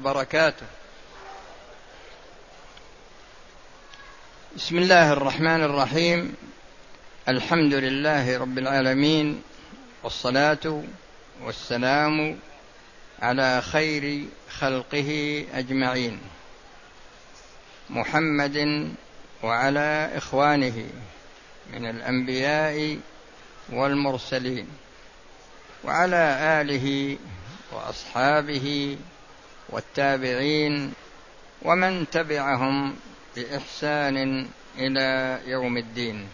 بركاته بسم الله الرحمن الرحيم. الحمد لله رب العالمين والصلاة والسلام على خير خلقه أجمعين. محمد وعلى إخوانه من الأنبياء والمرسلين وعلى آله وأصحابه والتابعين ومن تبعهم بإحسان إلى يوم الدين.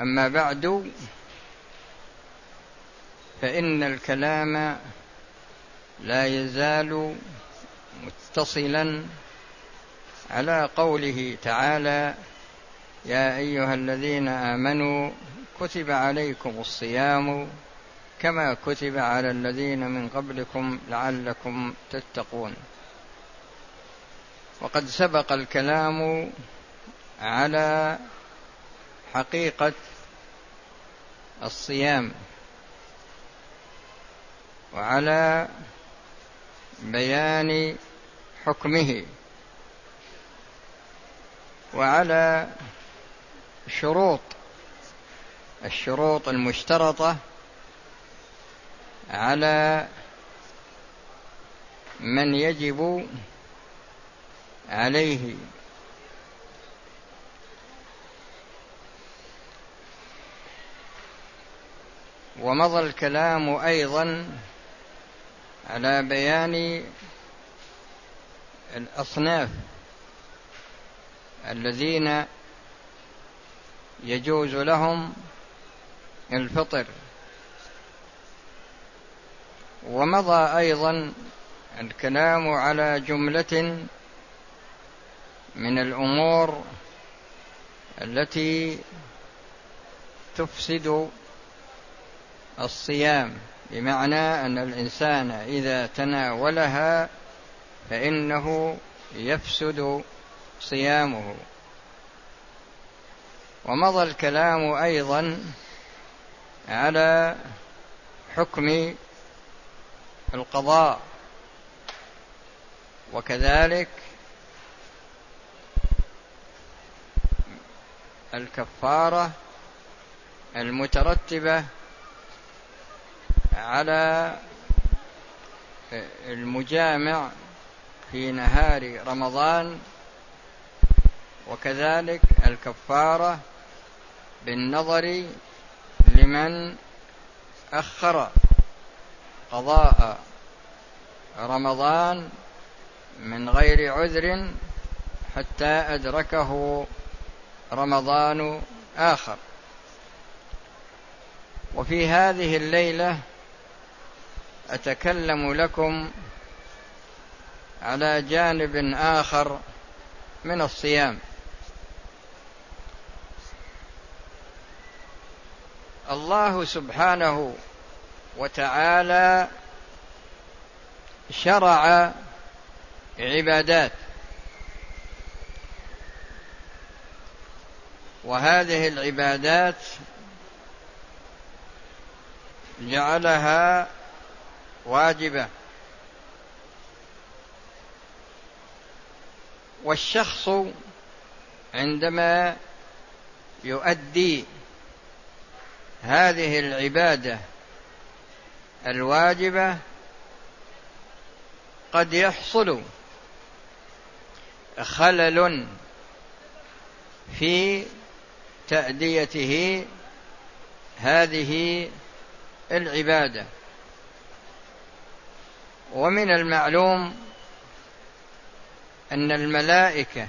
أما بعد فإن الكلام لا يزال متصلا على قوله تعالى يا أيها الذين آمنوا كتب عليكم الصيام كما كتب على الذين من قبلكم لعلكم تتقون. وقد سبق الكلام على حقيقة الصيام وعلى بيان حكمه وعلى شروط الشروط المشترطة على من يجب عليه. ومضى الكلام أيضا على بيان الأصناف الذين يجوز لهم الفطر. ومضى أيضا الكلام على جملة من الأمور التي تفسد الصيام بمعنى أن الإنسان إذا تناولها فإنه يفسد صيامه. ومضى الكلام أيضا على حكم القضاء. وكذلك الكفارة المترتبة على المجامع في نهار رمضان وكذلك الكفارة بالنظر لمن أخر. قضاء رمضان من غير عذر حتى أدركه رمضان آخر. وفي هذه الليلة أتكلم لكم على جانب آخر من الصيام. الله سبحانه وتعالى شرع عبادات. وهذه العبادات جعلها واجبة. والشخص عندما يؤدي هذه العبادة الواجبة قد يحصل خلل في تأديته هذه العبادة. ومن المعلوم أن الملائكة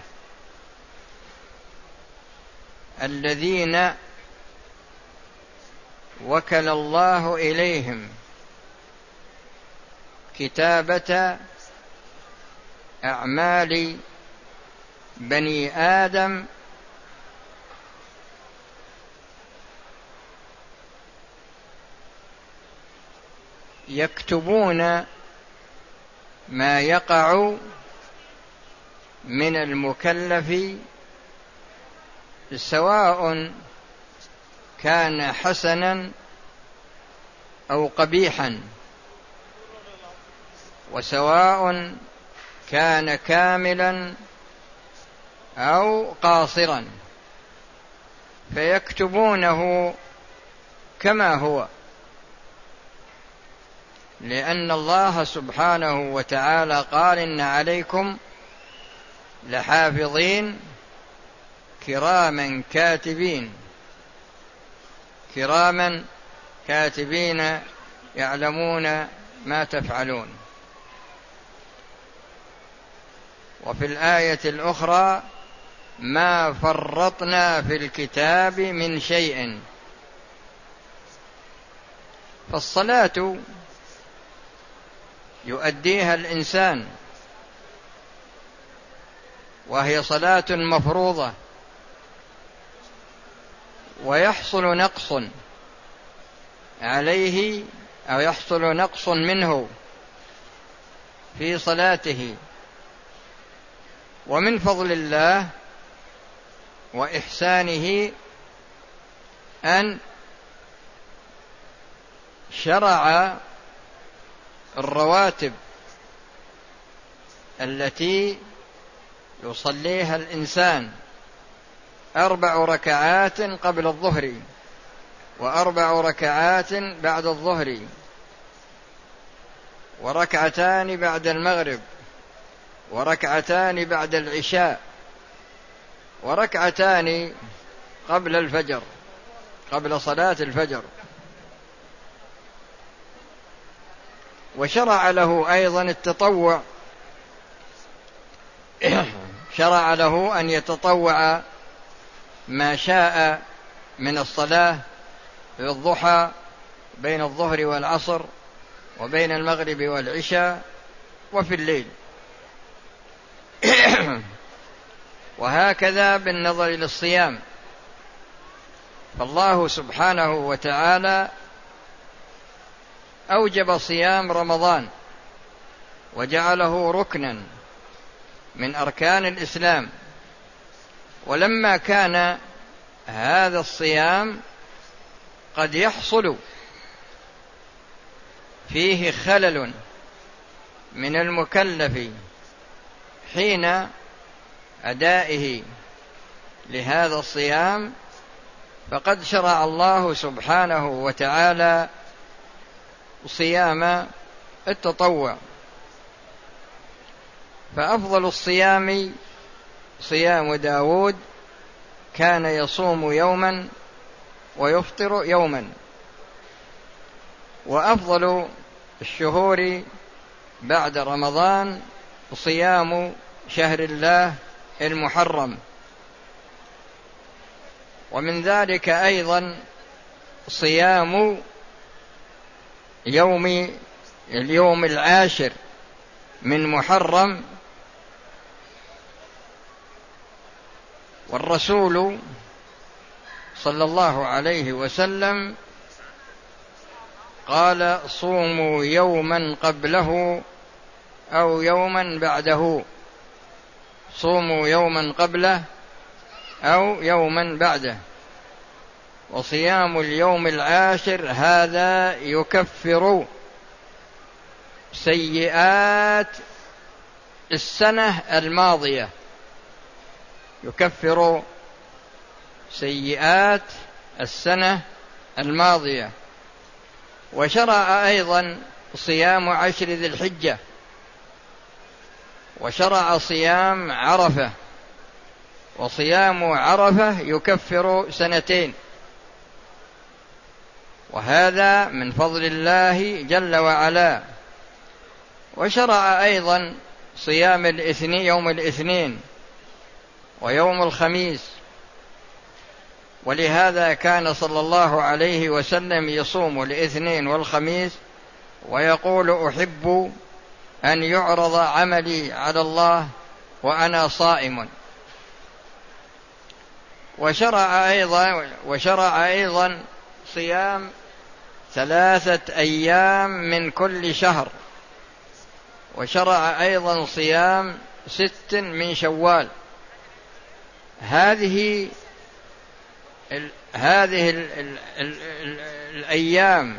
الذين وكل الله إليهم كتابة أعمال بني آدم يكتبون ما يقع من المكلف سواء كان حسنا أو قبيحا. وسواء كان كاملا أو قاصرا فيكتبونه كما هو. لأن الله سبحانه وتعالى قال إن عليكم لحافظين كراما كاتبين. كراما كاتبين يعلمون ما تفعلون. وفي الآية الأخرى ما فرطنا في الكتاب من شيء. فالصلاة يؤديها الإنسان وهي صلاة مفروضة ويحصل نقص عليه أو يحصل نقص منه في صلاته. ومن فضل الله وإحسانه أن شرع الرواتب التي يصليها الإنسان أربع ركعات قبل الظهر وأربع ركعات بعد الظهر وركعتان بعد المغرب وركعتان بعد العشاء وركعتان قبل الفجر قبل صلاة الفجر. وشرع له أيضا التطوع شرع له أن يتطوع ما شاء من الصلاة في الضحى بين الظهر والعصر وبين المغرب والعشاء وفي الليل. وهكذا بالنظر للصيام فالله سبحانه وتعالى أوجب صيام رمضان وجعله ركنا من أركان الإسلام. ولما كان هذا الصيام قد يحصل فيه خلل من المكلف حين أدائه لهذا الصيام فقد شرع الله سبحانه وتعالى صيام التطوع. فأفضل الصيام صيام داود كان يصوم يوما ويفطر يوما. وأفضل الشهور بعد رمضان صيام شهر الله المحرم. ومن ذلك أيضا صيام يوم اليوم العاشر من محرم. والرسول صلى الله عليه وسلم قال صوموا يوما قبله أو يوما بعده. صوموا يوما قبله أو يوما بعده. وصيام اليوم العاشر هذا يكفر سيئات السنة الماضية. يكفر سيئات السنة الماضية. وشرع أيضا صيام عشر ذي الحجة. وشرع صيام عرفة. وصيام عرفة يكفر سنتين. وهذا من فضل الله جل وعلا. وشرع أيضا صيام الاثنين يوم الاثنين ويوم الخميس. ولهذا كان صلى الله عليه وسلم يصوم الاثنين والخميس ويقول أحب أن يعرض عملي على الله وأنا صائم. وشرع أيضا وشرع أيضا صيام ثلاثة أيام من كل شهر. وشرع أيضا صيام ست من شوال. هذه ال هذه ال ال ال ال الأيام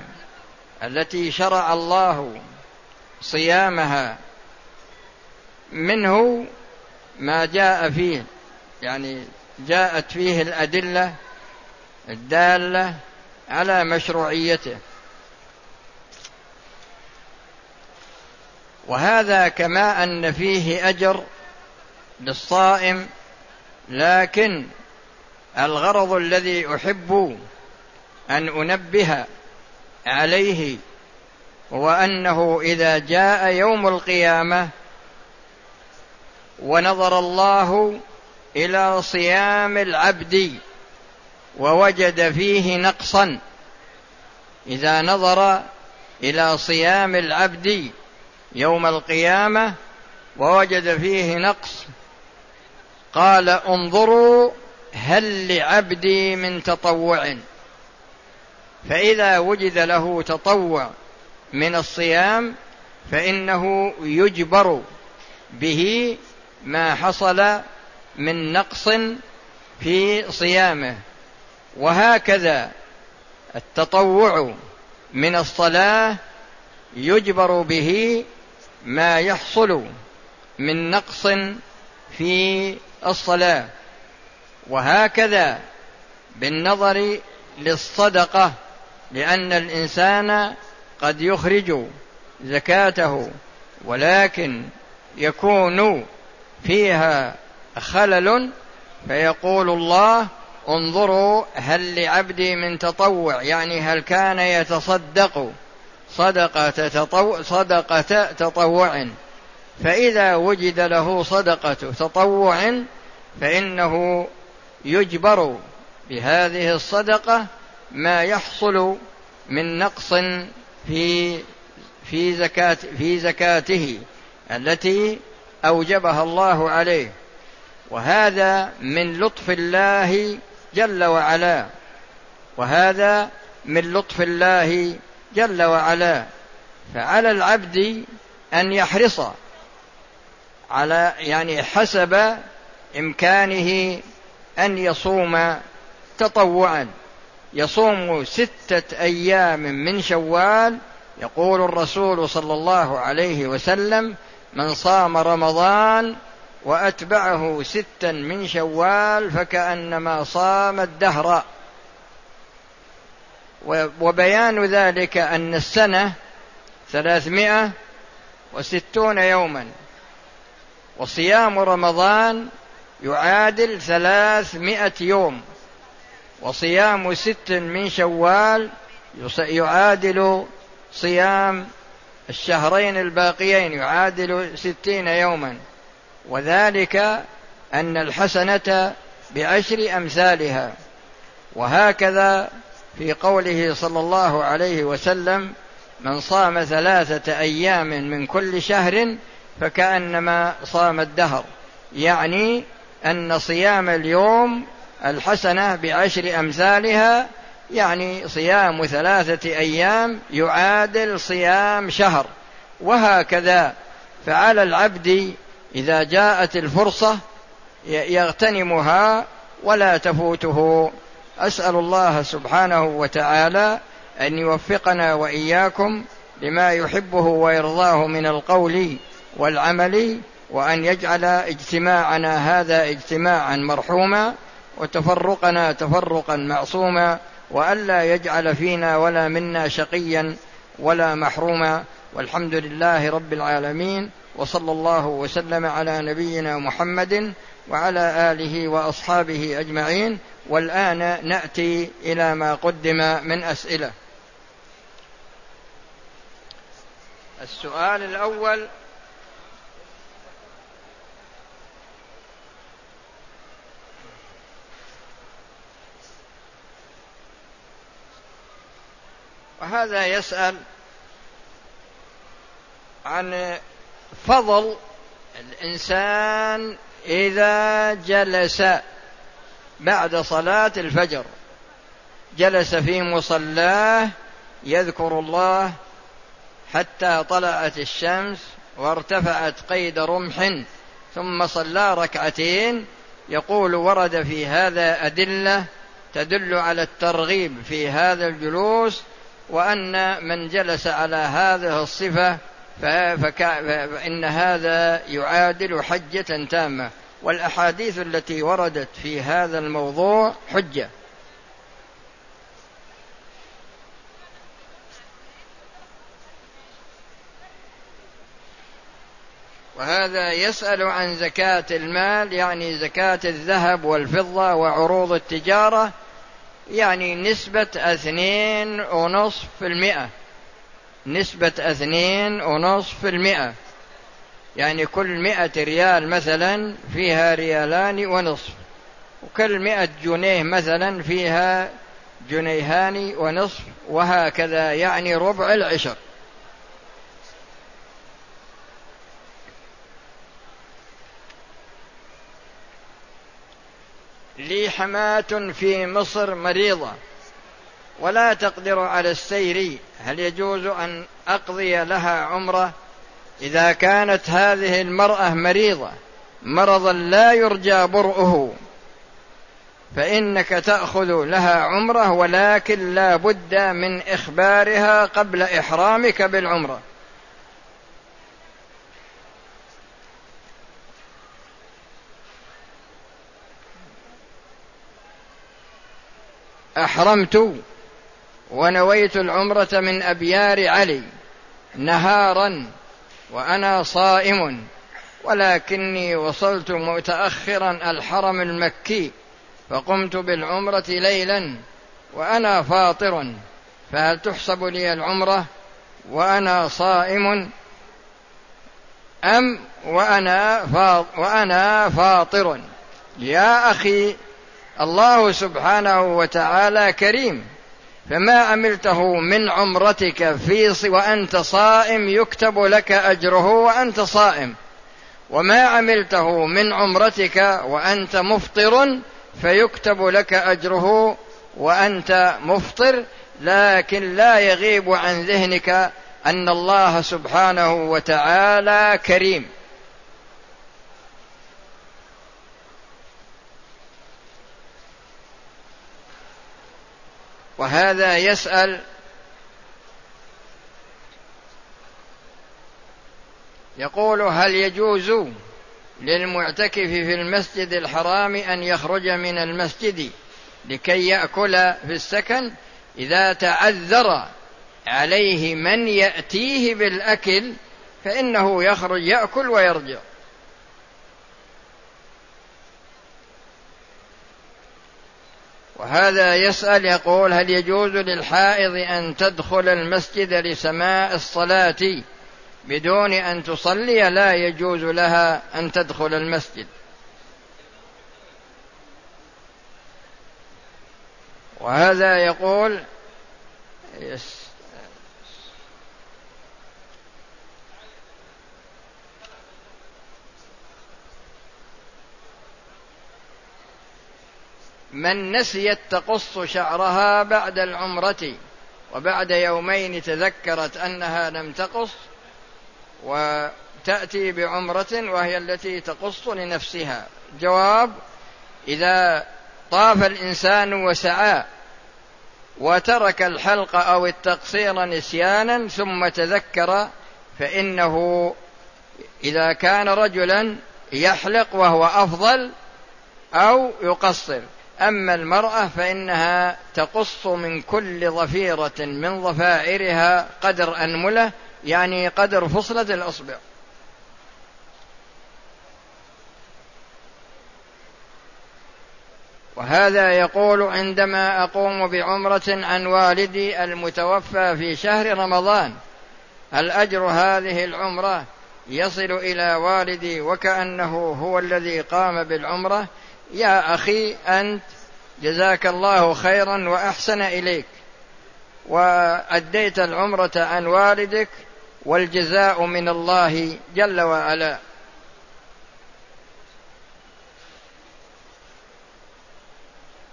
التي شرع الله صيامها منه ما جاء فيه يعني جاءت فيه الأدلة الدالة على مشروعيته. وهذا كما أن فيه أجر للصائم لكن الغرض الذي أحب أن أنبه عليه هو أنه إذا جاء يوم القيامة ونظر الله إلى صيام العبد ووجد فيه نقصا إذا نظر إلى صيام العبد يوم القيامة ووجد فيه نقص قال انظروا هل لعبدي من تطوع. فإذا وجد له تطوع من الصيام فإنه يجبر به ما حصل من نقص في صيامه. وهكذا التطوع من الصلاة يجبر به ما يحصل من نقص في الصلاة. وهكذا بالنظر للصدقة لأن الإنسان قد يخرج زكاته ولكن يكون فيها خلل فيقول الله انظروا هل لعبدي من تطوع؟ يعني هل كان يتصدق صدقة تطوع, صدقة تطوع؟ فإذا وجد له صدقة تطوع فإنه يجبر بهذه الصدقة ما يحصل من نقص في في زكاة في زكاته التي أوجبها الله عليه. وهذا من لطف الله جل وعلا. وهذا من لطف الله جل وعلا. فعلى العبد أن يحرص على يعني حسب إمكانه أن يصوم تطوعا. يصوم ستة أيام من شوال يقول الرسول صلى الله عليه وسلم من صام رمضان وأتبعه ستا من شوال فكأنما صام الدهر. وبيان ذلك أن السنة ثلاثمائة وستون يوما وصيام رمضان يعادل ثلاثمائة يوم. وصيام ست من شوال يعادل صيام الشهرين الباقيين يعادل ستين يوما. وذلك أن الحسنة بعشر أمثالها. وهكذا في قوله صلى الله عليه وسلم من صام ثلاثة أيام من كل شهر فكأنما صام الدهر يعني أن صيام اليوم الحسنة بعشر أمثالها يعني صيام ثلاثة أيام يعادل صيام شهر. وهكذا فعلى العبد إذا جاءت الفرصة يغتنمها ولا تفوته. أسأل الله سبحانه وتعالى أن يوفقنا وإياكم لما يحبه ويرضاه من القول والعمل وأن يجعل اجتماعنا هذا اجتماعا مرحوما وتفرقنا تفرقا معصوما وألا يجعل فينا ولا منا شقيا ولا محروما والحمد لله رب العالمين وصلى الله وسلم على نبينا محمد وعلى آله وأصحابه أجمعين والآن نأتي إلى ما قدم من أسئلة. السؤال الأول وهذا يسأل عن فضل الإنسان إذا جلس بعد صلاة الفجر. جلس في مصلاه يذكر الله حتى طلعت الشمس وارتفعت قيد رمح ثم صلى ركعتين. يقول ورد في هذا أدلة تدل على الترغيب في هذا الجلوس وأن من جلس على هذه الصفة فإن هذا يعادل حجة تامة. والأحاديث التي وردت في هذا الموضوع حجة. وهذا يسأل عن زكاة المال يعني زكاة الذهب والفضة وعروض التجارة. يعني نسبة اثنين ونصف في المئة. نسبة اثنين ونصف في المئة. يعني كل مئة ريال مثلا فيها ريالان ونصف. وكل مئة جنيه مثلا فيها جنيهان ونصف. وهكذا يعني ربع العشر. لي حماة في مصر مريضة. ولا تقدر على السير. هل يجوز أن أقضي لها عمرة؟ إذا كانت هذه المرأة مريضة مرضا لا يرجى برؤه. فإنك تأخذ لها عمرة ولكن لا بد من إخبارها قبل إحرامك بالعمرة. أحرمت ونويت العمرة من أبيار علي نهارا وأنا صائم ولكني وصلت متأخرا الحرم المكي فقمت بالعمرة ليلا وأنا فاطر فهل تحسب لي العمرة وأنا صائم؟ أم وأنا وأنا فاطر؟ يا أخي الله سبحانه وتعالى كريم. فما عملته من عمرتك في وأنت صائم يكتب لك أجره وأنت صائم. وما عملته من عمرتك وأنت مفطر فيكتب لك أجره وأنت مفطر. لكن لا يغيب عن ذهنك أن الله سبحانه وتعالى كريم. وهذا يسأل يقول هل يجوز للمعتكف في المسجد الحرام أن يخرج من المسجد لكي يأكل في السكن إذا تعذر عليه من يأتيه بالأكل فإنه يخرج يأكل ويرجع؟ وهذا يسأل يقول هل يجوز للحائض أن تدخل المسجد لسماع الصلاة بدون أن تصلي؟ لا يجوز لها أن تدخل المسجد. وهذا يقول من نسيت تقص شعرها بعد العمرة وبعد يومين تذكرت أنها لم تقص وتأتي بعمرة وهي التي تقص لنفسها. جواب إذا طاف الإنسان وسعى وترك الحلق أو التقصير نسيانا ثم تذكر فإنه إذا كان رجلا يحلق وهو أفضل أو يقصر. أما المرأة فإنها تقص من كل ظفيرة من ظفائرها قدر أنملة يعني قدر فصلة الأصبع. وهذا يقول عندما أقوم بعمرة عن والدي المتوفى في شهر رمضان هل أجر هذه العمرة يصل إلى والدي وكأنه هو الذي قام بالعمرة يا أخي أنت جزاك الله خيرا وأحسن إليك. وأديت العمرة عن والدك والجزاء من الله جل وعلا.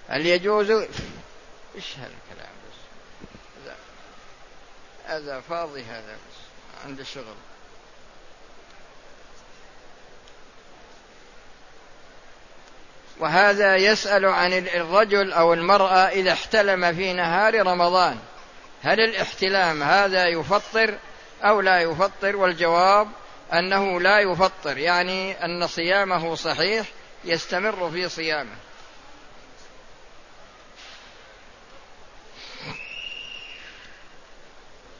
هل يجوز؟ إيش هالكلام؟ بس هذا فاضي هذا بس عند شغل. وهذا يسأل عن الرجل أو المرأة إذا احتلم في نهار رمضان. هل الاحتلام هذا يفطر أو لا يفطر؟ والجواب أنه لا يفطر يعني أن صيامه صحيح يستمر في صيامه.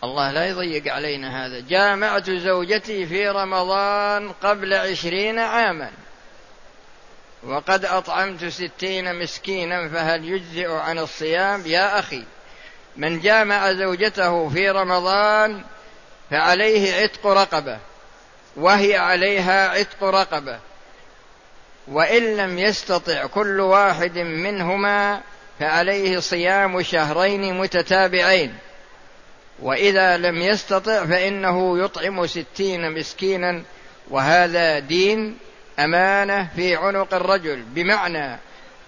الله لا يضيق علينا هذا. جامعت زوجتي في رمضان قبل عشرين عاما. وقد أطعمت ستين مسكينا فهل يجزئ عن الصيام؟ يا أخي من جامع زوجته في رمضان فعليه عتق رقبة وهي عليها عتق رقبة وإن لم يستطع كل واحد منهما فعليه صيام شهرين متتابعين. وإذا لم يستطع فإنه يطعم ستين مسكينا وهذا دين أمانة في عنق الرجل بمعنى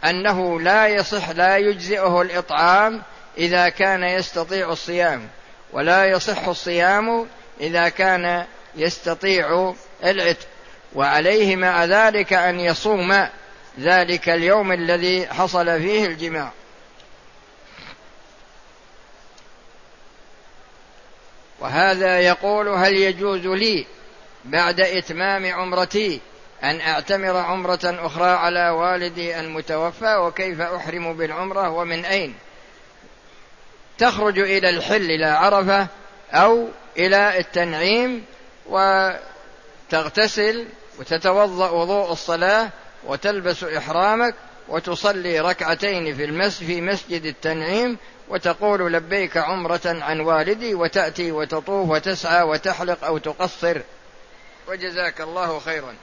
أنه لا يصح لا يجزئه الإطعام إذا كان يستطيع الصيام ولا يصح الصيام إذا كان يستطيع العتق. وعليه مع ذلك أن يصوم ذلك اليوم الذي حصل فيه الجماع. وهذا يقول هل يجوز لي بعد إتمام عمرتي أن أعتمر عمرة أخرى على والدي المتوفى وكيف أحرم بالعمرة ومن أين؟ تخرج إلى الحل إلى عرفة أو إلى التنعيم وتغتسل وتتوضأ وضوء الصلاة وتلبس إحرامك وتصلي ركعتين في المسجد في مسجد التنعيم وتقول لبيك عمرة عن والدي وتأتي وتطوف وتسعى وتحلق أو تقصر. وجزاك الله خيرا.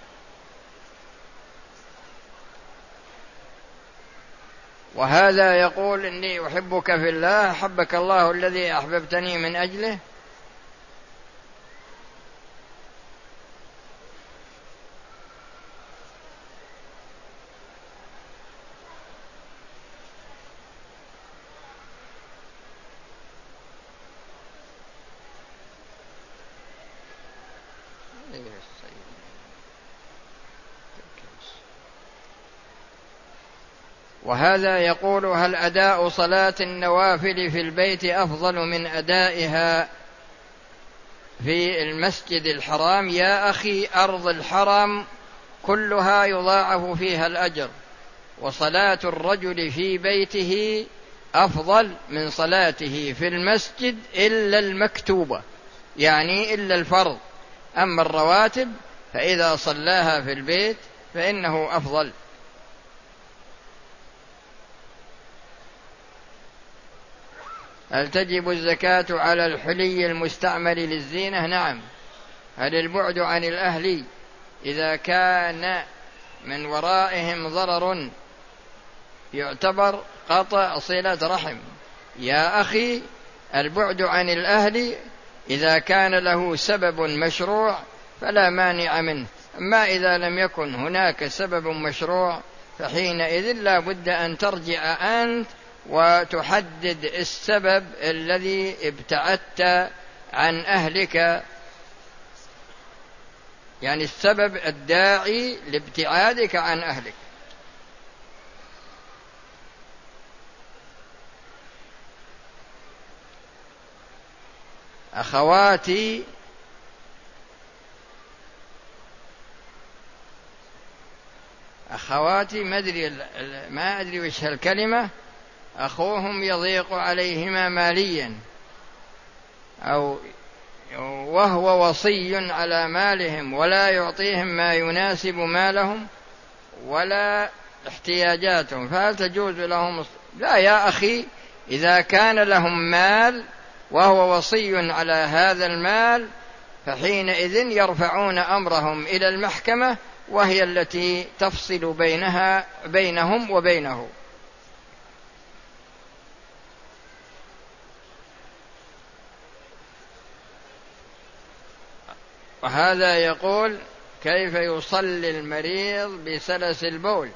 وهذا يقول إني أحبك في الله أحبك الله الذي أحببتني من أجله. وهذا يقول هل أداء صلاة النوافل في البيت أفضل من أدائها في المسجد الحرام؟ يا أخي أرض الحرم كلها يضاعف فيها الأجر وصلاة الرجل في بيته أفضل من صلاته في المسجد إلا المكتوبة يعني إلا الفرض. أما الرواتب فإذا صلاها في البيت فإنه أفضل. هل تجب الزكاة على الحلي المستعمل للزينة؟ نعم. هل البعد عن الأهل إذا كان من ورائهم ضرر يعتبر قطع صلة رحم. يا أخي البعد عن الأهل إذا كان له سبب مشروع فلا مانع منه، أما إذا لم يكن هناك سبب مشروع فحينئذ لا بد أن ترجع أنت وتحدد السبب الذي ابتعدت عن أهلك. يعني السبب الداعي لابتعادك عن أهلك. أخواتي أخواتي ما أدري ما أدري وش هالكلمة. أخوهم يضيق عليهما ماليا أو وهو وصي على مالهم ولا يعطيهم ما يناسب مالهم ولا احتياجاتهم. فهل تجوز لهم لا يا أخي إذا كان لهم مال وهو وصي على هذا المال فحينئذ يرفعون أمرهم إلى المحكمة وهي التي تفصل بينها بينهم وبينه. وهذا يقول كيف يصلي المريض بسلس البول؟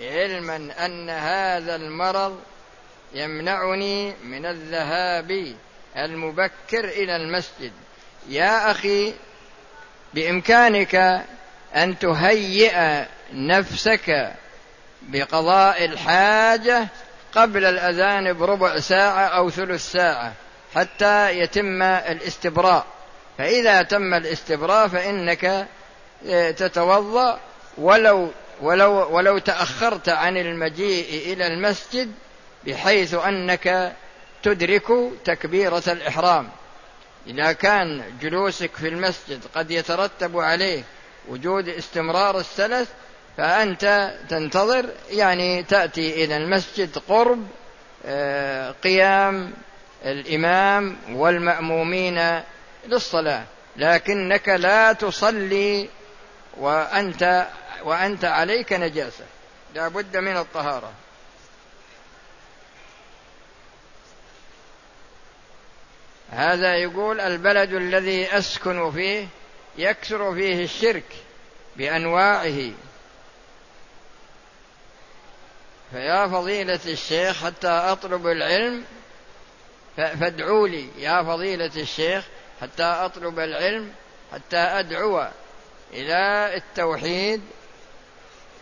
علما أن هذا المرض يمنعني من الذهاب المبكر إلى المسجد. يا أخي بإمكانك أن تهيئ نفسك بقضاء الحاجة قبل الأذان بربع ساعة أو ثلث ساعة حتى يتم الاستبراء. فإذا تم الاستبراء فإنك آه، تتوضأ. ولو ولو ولو تأخرت عن المجيء إلى المسجد بحيث أنك تدرك تكبيرة الإحرام. إذا كان جلوسك في المسجد قد يترتب عليه وجود استمرار السلس فأنت تنتظر يعني تأتي إلى المسجد قرب آه، قيام الإمام والمأمومين للصلاة لكنك لا تصلي وأنت وأنت عليك نجاسة. لا بد من الطهارة. هذا يقول البلد الذي أسكن فيه يكثر فيه الشرك بأنواعه. فيا فضيلة الشيخ حتى أطلب العلم فادعوا لي يا فضيلة الشيخ حتى أطلب العلم حتى أدعو إلى التوحيد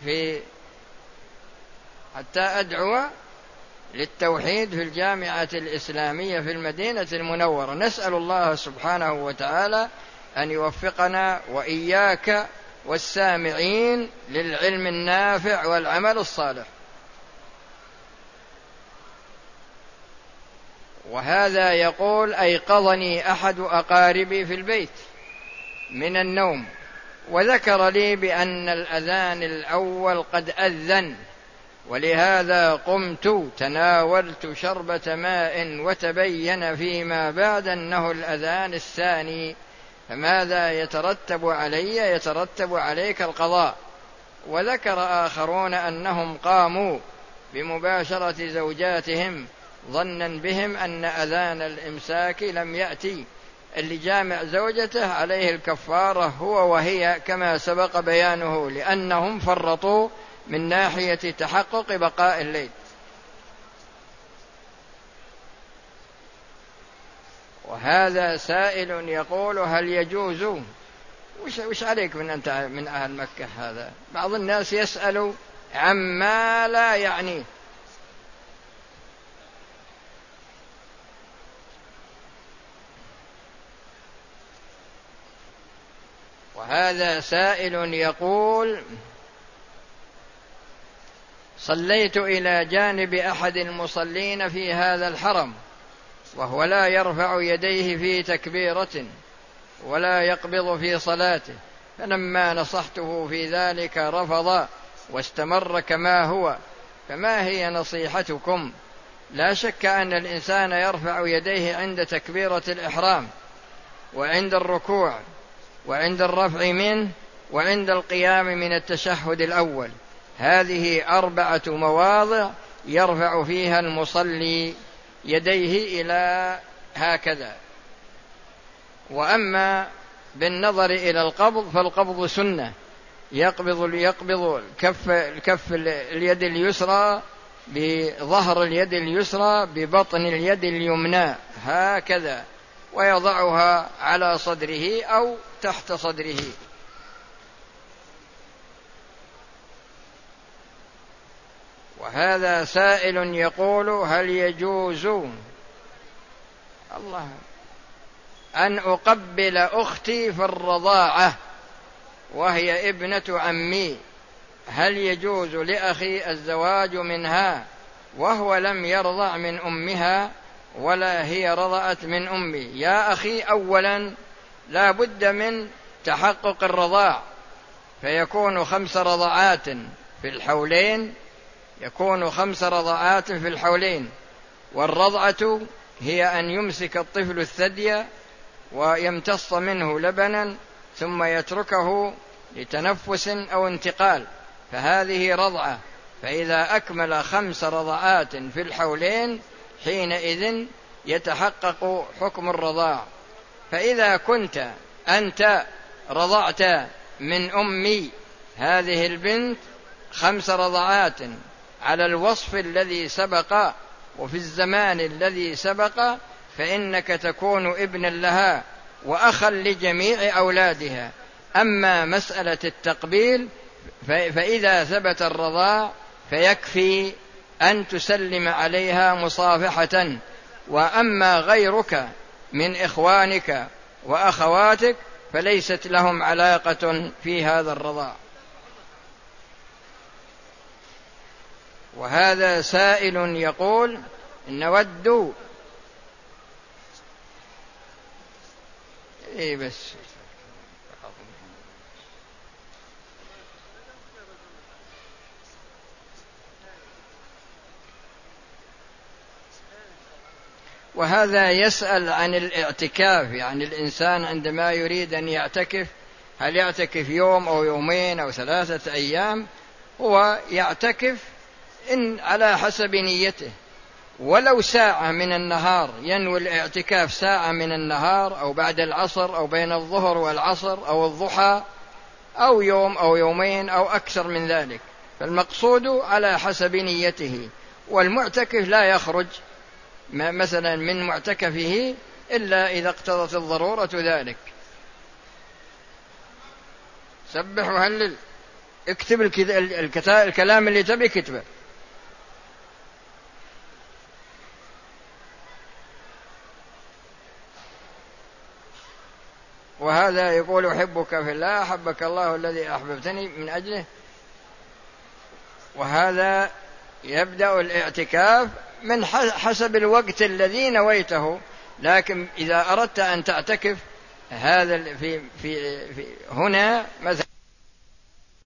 في حتى أدعو للتوحيد في الجامعة الإسلامية في المدينة المنورة. نسأل الله سبحانه وتعالى أن يوفقنا وإياك والسامعين للعلم النافع والعمل الصالح. وهذا يقول أيقظني أحد أقاربي في البيت من النوم وذكر لي بأن الأذان الأول قد أذن ولهذا قمت تناولت شربة ماء وتبين فيما بعد أنه الأذان الثاني فماذا يترتب علي؟ يترتب عليك القضاء. وذكر آخرون أنهم قاموا بمباشرة زوجاتهم ظنا بهم أن أذان الإمساك لم يأتي. اللي جامع زوجته عليه الكفارة هو وهي كما سبق بيانه لأنهم فرطوا من ناحية تحقق بقاء الليل. وهذا سائل يقول هل يجوز؟ وش, وش عليك من أنت من أهل مكة هذا؟ بعض الناس يسأل عما لا يعنيه وهذا سائل يقول صليت إلى جانب أحد المصلين في هذا الحرم وهو لا يرفع يديه في تكبيرة ولا يقبض في صلاته فلما نصحته في ذلك رفض واستمر كما هو فما هي نصيحتكم؟ لا شك أن الإنسان يرفع يديه عند تكبيرة الإحرام وعند الركوع وعند الرفع منه وعند القيام من التشهد الأول. هذه أربعة مواضع يرفع فيها المصلي يديه إلى هكذا. وأما بالنظر إلى القبض فالقبض سنة. يقبض يقبض الكف الكف اليد اليسرى بظهر اليد اليسرى ببطن اليد اليمنى. هكذا. ويضعها على صدره أو تحت صدره. وهذا سائل يقول هل يجوز الله أن أقبل أختي في الرضاعة وهي ابنة عمي. هل يجوز لأخي الزواج منها وهو لم يرضع من أمها ولا هي رضعت من أمي؟ يا أخي اولا لا بد من تحقق الرضاع فيكون خمس رضعات في الحولين يكون خمس رضعات في الحولين والرضعة هي أن يمسك الطفل الثدي ويمتص منه لبنا ثم يتركه لتنفس أو انتقال فهذه رضعة. فإذا أكمل خمس رضعات في الحولين حينئذ يتحقق حكم الرضاع. فإذا كنت أنت رضعت من أمي هذه البنت خمس رضعات على الوصف الذي سبق وفي الزمان الذي سبق فإنك تكون ابنا لها وأخا لجميع أولادها. أما مسألة التقبيل فإذا ثبت الرضاع فيكفي أن تسلم عليها مصافحة. وأما غيرك من إخوانك وأخواتك فليست لهم علاقة في هذا الرضاع. وهذا سائل يقول نود. اي بس. وهذا يسأل عن الاعتكاف. يعني الإنسان عندما يريد أن يعتكف هل يعتكف يوم أو يومين أو ثلاثة أيام؟ هو يعتكف إن على حسب نيته. ولو ساعة من النهار ينوي الاعتكاف ساعة من النهار أو بعد العصر أو بين الظهر والعصر أو الضحى أو يوم أو يومين أو أكثر من ذلك. فالمقصود على حسب نيته. والمعتكف لا يخرج. مثلا من معتكفه إلا إذا اقتضت الضرورة ذلك. سبح وهلل اكتب الكلام اللي تبي كتبه. وهذا يقول أحبك في الله أحبك الله الذي أحببتني من أجله. وهذا يبدأ الإعتكاف من حسب الوقت الذي نويته. لكن إذا أردت أن تعتكف هذا في في, في هنا مثلا